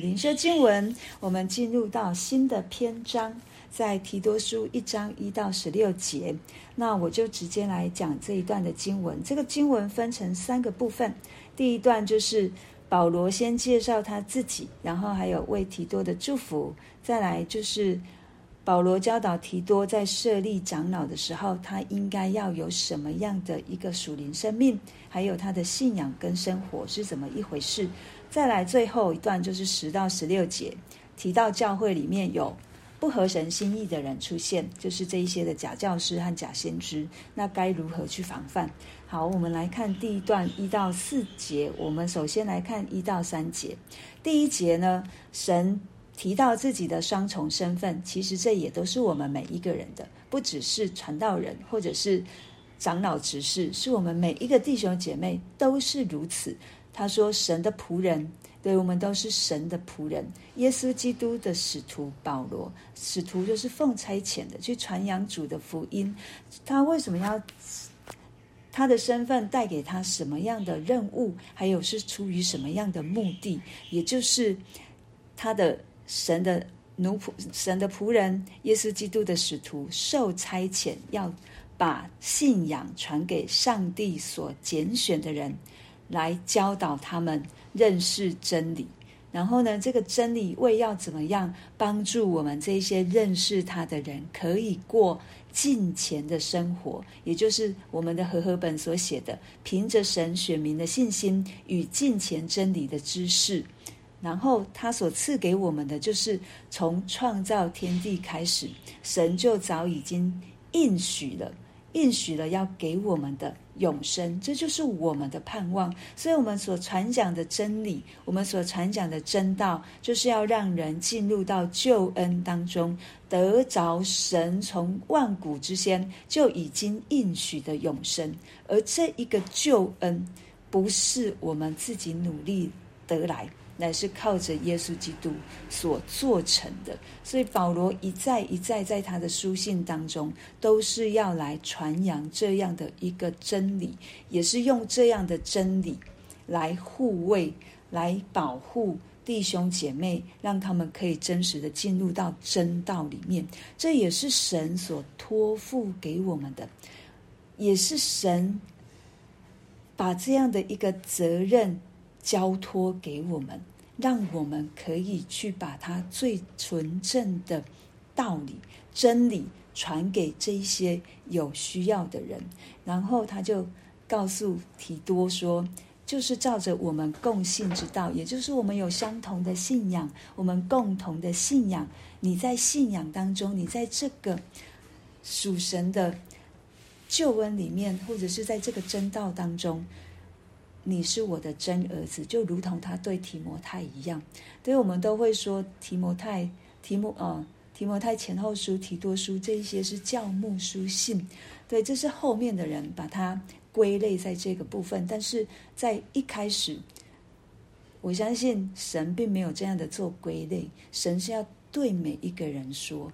灵修经文，我们进入到新的篇章，在提多书一章一到十六节。那我就直接来讲这一段的经文。这个经文分成三个部分，第一段就是保罗先介绍他自己，然后还有为提多的祝福，再来就是保罗教导提多在设立长老的时候，他应该要有什么样的一个属灵生命，还有他的信仰跟生活是怎么一回事。再来最后一段就是十到十六节，提到教会里面有不合神心意的人出现，就是这一些的假教师和假先知，那该如何去防范？好，我们来看第一段一到四节。我们首先来看一到三节。第一节呢，神提到自己的双重身份，其实这也都是我们每一个人的，不只是传道人或者是长老执事，是我们每一个弟兄姐妹都是如此。他说：“神的仆人，对，我们都是神的仆人。耶稣基督的使徒保罗，使徒就是奉差遣的，去传扬主的福音。他为什么要？他的身份带给他什么样的任务？还有是出于什么样的目的？也就是他的神的奴仆，神的仆人，耶稣基督的使徒受差遣，要把信仰传给上帝所拣选的人。”来教导他们认识真理，然后呢，这个真理为要怎么样帮助我们这些认识他的人，可以过敬虔的生活，也就是我们的和合本所写的，凭着神选民的信心与敬虔真理的知识，然后他所赐给我们的，就是从创造天地开始，神就早已经应许了。应许了要给我们的永生，这就是我们的盼望。所以，我们所传讲的真理，我们所传讲的真道，就是要让人进入到救恩当中，得着神从万古之先就已经应许的永生。而这一个救恩，不是我们自己努力得来。乃是靠着耶稣基督所做成的，所以保罗一再一再在他的书信当中，都是要来传扬这样的一个真理，也是用这样的真理来护卫、来保护弟兄姐妹，让他们可以真实的进入到真道里面。这也是神所托付给我们的，也是神把这样的一个责任。交托给我们，让我们可以去把他最纯正的道理、真理传给这一些有需要的人。然后他就告诉提多说：“就是照着我们共信之道，也就是我们有相同的信仰，我们共同的信仰。你在信仰当中，你在这个属神的救恩里面，或者是在这个真道当中。”你是我的真儿子，就如同他对提摩太一样。所以我们都会说提摩太、提摩呃、提摩太前后书、提多书这一些是教牧书信。对，这是后面的人把它归类在这个部分。但是在一开始，我相信神并没有这样的做归类。神是要对每一个人说，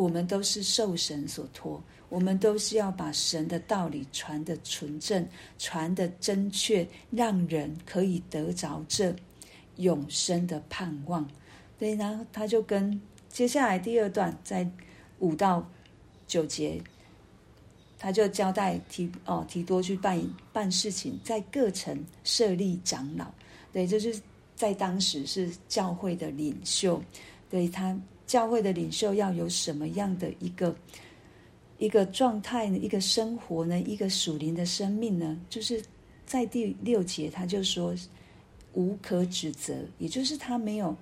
我们都是受神所托。我们都是要把神的道理传得纯正，传得真确，让人可以得着这永生的盼望。对，然后他就跟接下来第二段，在五到九节，他就交代提哦提多去办办事情，在各城设立长老。对，就是在当时是教会的领袖。对，他教会的领袖要有什么样的一个？一个状态呢，一个生活呢，一个属灵的生命呢，就是在第六节，他就说无可指责，也就是他没有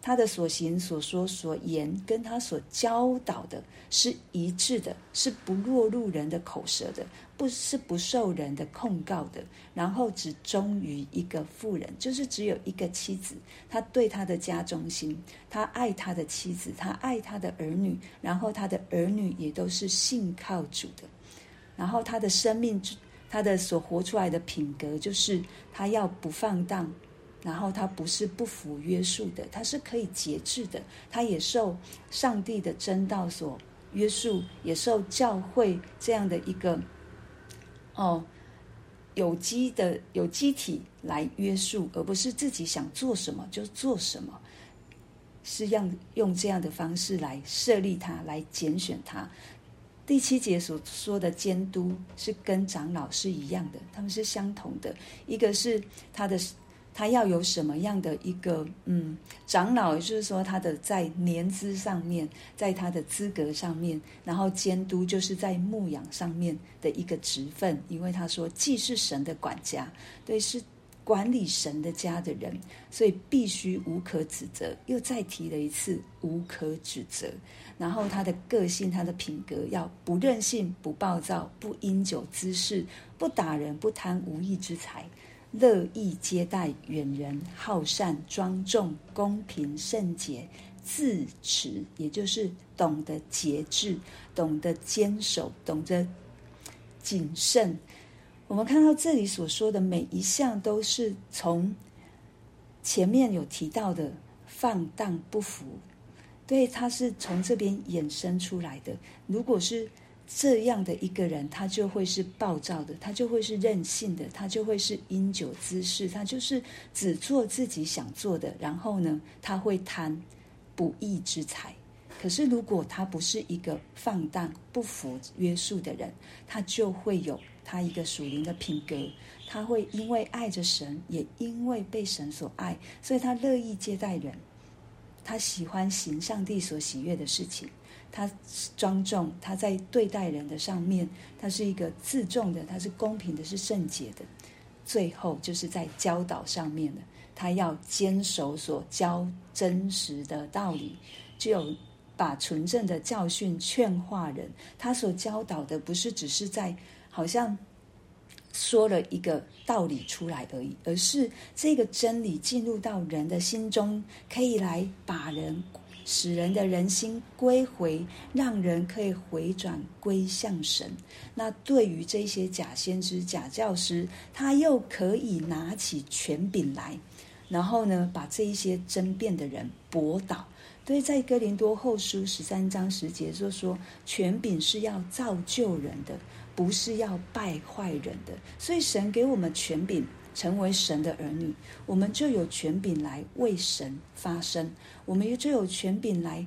他的所行、所说、所言，跟他所教导的是一致的，是不落入人的口舌的。不是不受人的控告的，然后只忠于一个妇人，就是只有一个妻子。他对他的家忠心，他爱他的妻子，他爱他的儿女，然后他的儿女也都是信靠主的。然后他的生命，他的所活出来的品格，就是他要不放荡，然后他不是不服约束的，他是可以节制的。他也受上帝的真道所约束，也受教会这样的一个。哦，有机的有机体来约束，而不是自己想做什么就做什么，是要用这样的方式来设立他，来拣选他。第七节所说的监督是跟长老是一样的，他们是相同的。一个是他的，他要有什么样的一个嗯长老，就是说他的在年资上面，在他的资格上面，然后监督就是在牧养上面的一个职分，因为他说既是神的管家，对是。管理神的家的人，所以必须无可指责。又再提了一次无可指责。然后他的个性、他的品格要不任性、不暴躁、不因酒滋事、不打人、不贪无义之财，乐意接待远人，好善、庄重、公平、圣洁、自持，也就是懂得节制、懂得坚守、懂得谨慎。我们看到这里所说的每一项，都是从前面有提到的放荡不服，对，它是从这边衍生出来的。如果是这样的一个人，他就会是暴躁的，他就会是任性的，他就会是因酒滋事，他就是只做自己想做的。然后呢，他会贪不义之财。可是如果他不是一个放荡不服约束的人，他就会有。他一个属灵的品格，他会因为爱着神，也因为被神所爱，所以他乐意接待人。他喜欢行上帝所喜悦的事情，他庄重，他在对待人的上面，他是一个自重的，他是公平的，是圣洁的。最后就是在教导上面的，他要坚守所教真实的道理，只有把纯正的教训劝化人。他所教导的不是只是在。好像说了一个道理出来而已，而是这个真理进入到人的心中，可以来把人使人的人心归回，让人可以回转归向神。那对于这些假先知、假教师，他又可以拿起权柄来，然后呢，把这一些争辩的人驳倒。所以在哥林多后书十三章十节就说，权柄是要造就人的。不是要败坏人的，所以神给我们权柄，成为神的儿女，我们就有权柄来为神发声，我们也就有权柄来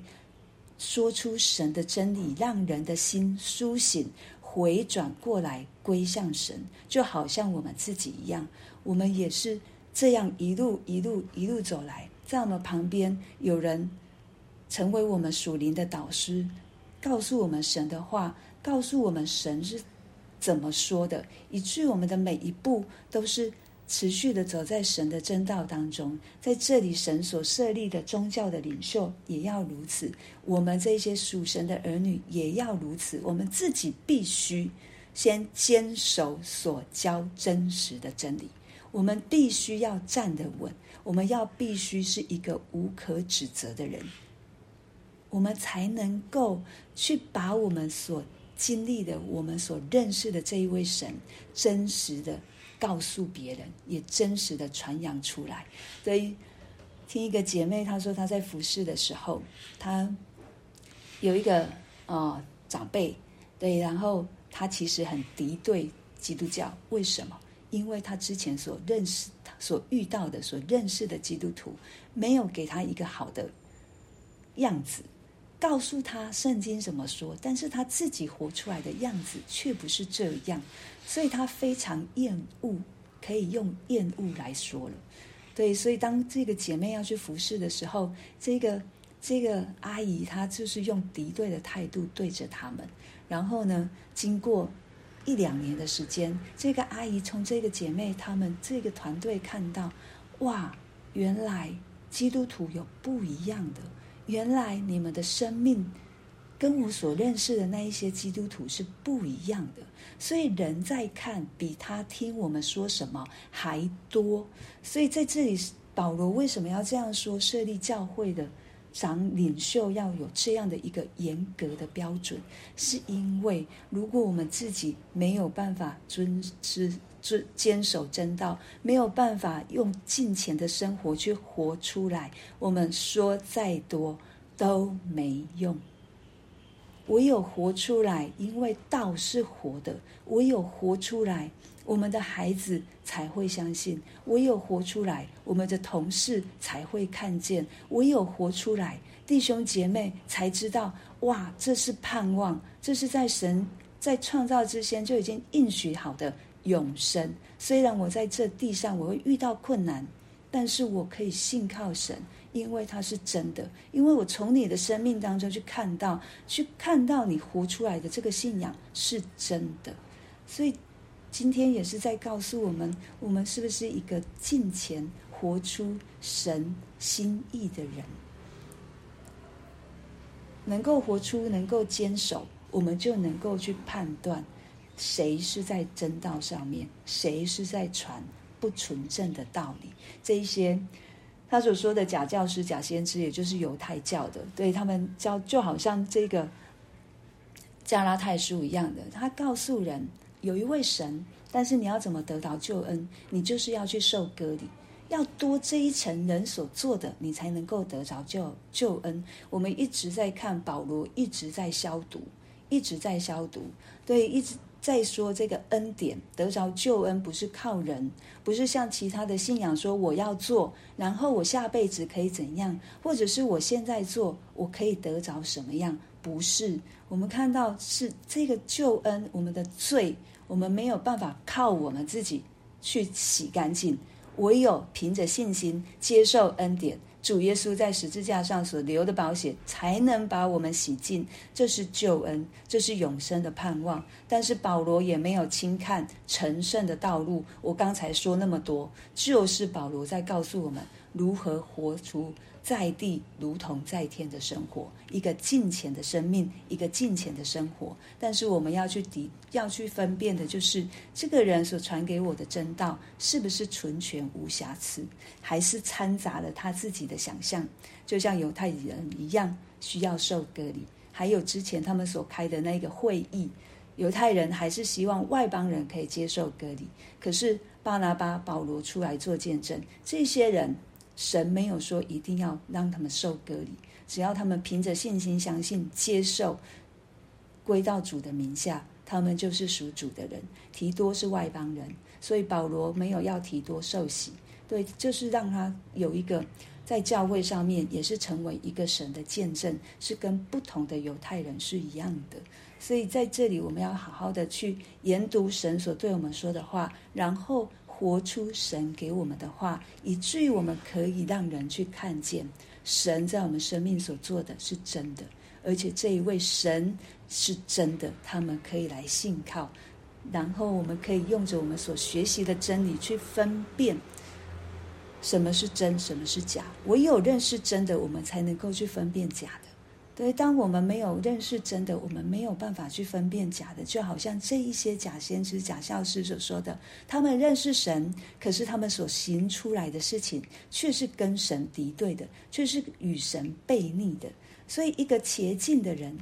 说出神的真理，让人的心苏醒，回转过来归向神，就好像我们自己一样，我们也是这样一路一路一路走来，在我们旁边有人成为我们属灵的导师，告诉我们神的话，告诉我们神是。怎么说的，以至于我们的每一步都是持续的走在神的真道当中。在这里，神所设立的宗教的领袖也要如此，我们这些属神的儿女也要如此。我们自己必须先坚守所教真实的真理，我们必须要站得稳，我们要必须是一个无可指责的人，我们才能够去把我们所。经历的我们所认识的这一位神，真实的告诉别人，也真实的传扬出来。所以，听一个姐妹她说，她在服侍的时候，她有一个、呃、长辈，对，然后她其实很敌对基督教，为什么？因为她之前所认识、所遇到的、所认识的基督徒，没有给她一个好的样子。告诉他圣经怎么说，但是他自己活出来的样子却不是这样，所以他非常厌恶，可以用厌恶来说了。对，所以当这个姐妹要去服侍的时候，这个这个阿姨她就是用敌对的态度对着他们。然后呢，经过一两年的时间，这个阿姨从这个姐妹他们这个团队看到，哇，原来基督徒有不一样的。原来你们的生命跟我所认识的那一些基督徒是不一样的，所以人在看比他听我们说什么还多。所以在这里，保罗为什么要这样说？设立教会的长领袖要有这样的一个严格的标准，是因为如果我们自己没有办法遵持。坚坚守真道，没有办法用金钱的生活去活出来。我们说再多都没用。唯有活出来，因为道是活的。唯有活出来，我们的孩子才会相信；唯有活出来，我们的同事才会看见；唯有活出来，弟兄姐妹才知道，哇，这是盼望，这是在神在创造之前就已经应许好的永生。虽然我在这地上我会遇到困难，但是我可以信靠神。因为它是真的，因为我从你的生命当中去看到，去看到你活出来的这个信仰是真的，所以今天也是在告诉我们，我们是不是一个敬虔活出神心意的人，能够活出，能够坚守，我们就能够去判断谁是在真道上面，谁是在传不纯正的道理，这一些。他所说的假教师、假先知，也就是犹太教的，对他们教就好像这个加拉太书一样的。他告诉人有一位神，但是你要怎么得到救恩？你就是要去受割礼，要多这一层人所做的，你才能够得着救救恩。我们一直在看保罗，一直在消毒，一直在消毒，对，一直。再说这个恩典得着救恩，不是靠人，不是像其他的信仰说我要做，然后我下辈子可以怎样，或者是我现在做，我可以得着什么样？不是，我们看到是这个救恩，我们的罪，我们没有办法靠我们自己去洗干净，唯有凭着信心接受恩典。主耶稣在十字架上所流的宝血，才能把我们洗净。这是救恩，这是永生的盼望。但是保罗也没有轻看成圣的道路。我刚才说那么多，就是保罗在告诉我们如何活出。在地如同在天的生活，一个敬虔的生命，一个敬虔的生活。但是我们要去抵，要去分辨的就是这个人所传给我的真道是不是纯全无瑕疵，还是掺杂了他自己的想象，就像犹太人一样需要受隔离。还有之前他们所开的那个会议，犹太人还是希望外邦人可以接受隔离，可是巴拿巴、保罗出来做见证，这些人。神没有说一定要让他们受割礼，只要他们凭着信心相信、接受，归到主的名下，他们就是属主的人。提多是外邦人，所以保罗没有要提多受洗，对，就是让他有一个在教会上面也是成为一个神的见证，是跟不同的犹太人是一样的。所以在这里，我们要好好的去研读神所对我们说的话，然后。活出神给我们的话，以至于我们可以让人去看见神在我们生命所做的是真的，而且这一位神是真的，他们可以来信靠。然后我们可以用着我们所学习的真理去分辨什么是真，什么是假。唯有认识真的，我们才能够去分辨假的。所以，当我们没有认识真的，我们没有办法去分辨假的。就好像这一些假先知、假教师所说的，他们认识神，可是他们所行出来的事情却是跟神敌对的，却是与神悖逆的。所以，一个洁净的人，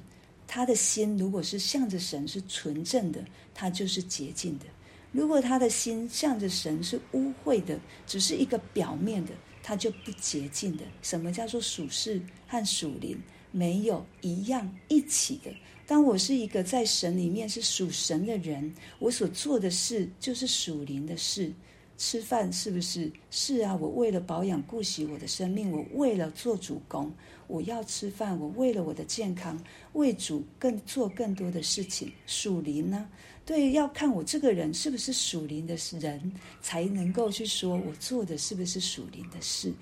他的心如果是向着神是纯正的，他就是洁净的；如果他的心向着神是污秽的，只是一个表面的，他就不洁净的。什么叫做属世和属灵？没有一样一起的。当我是一个在神里面是属神的人，我所做的事就是属灵的事。吃饭是不是？是啊，我为了保养顾惜我的生命，我为了做主工，我要吃饭。我为了我的健康，为主更做更多的事情。属灵呢？对，要看我这个人是不是属灵的人，才能够去说我做的是不是属灵的事。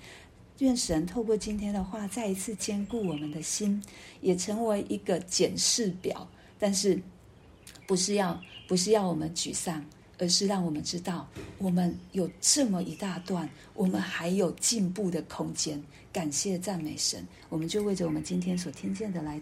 愿神透过今天的话，再一次兼顾我们的心，也成为一个检视表。但是，不是要不是要我们沮丧，而是让我们知道，我们有这么一大段，我们还有进步的空间。感谢赞美神，我们就为着我们今天所听见的来到。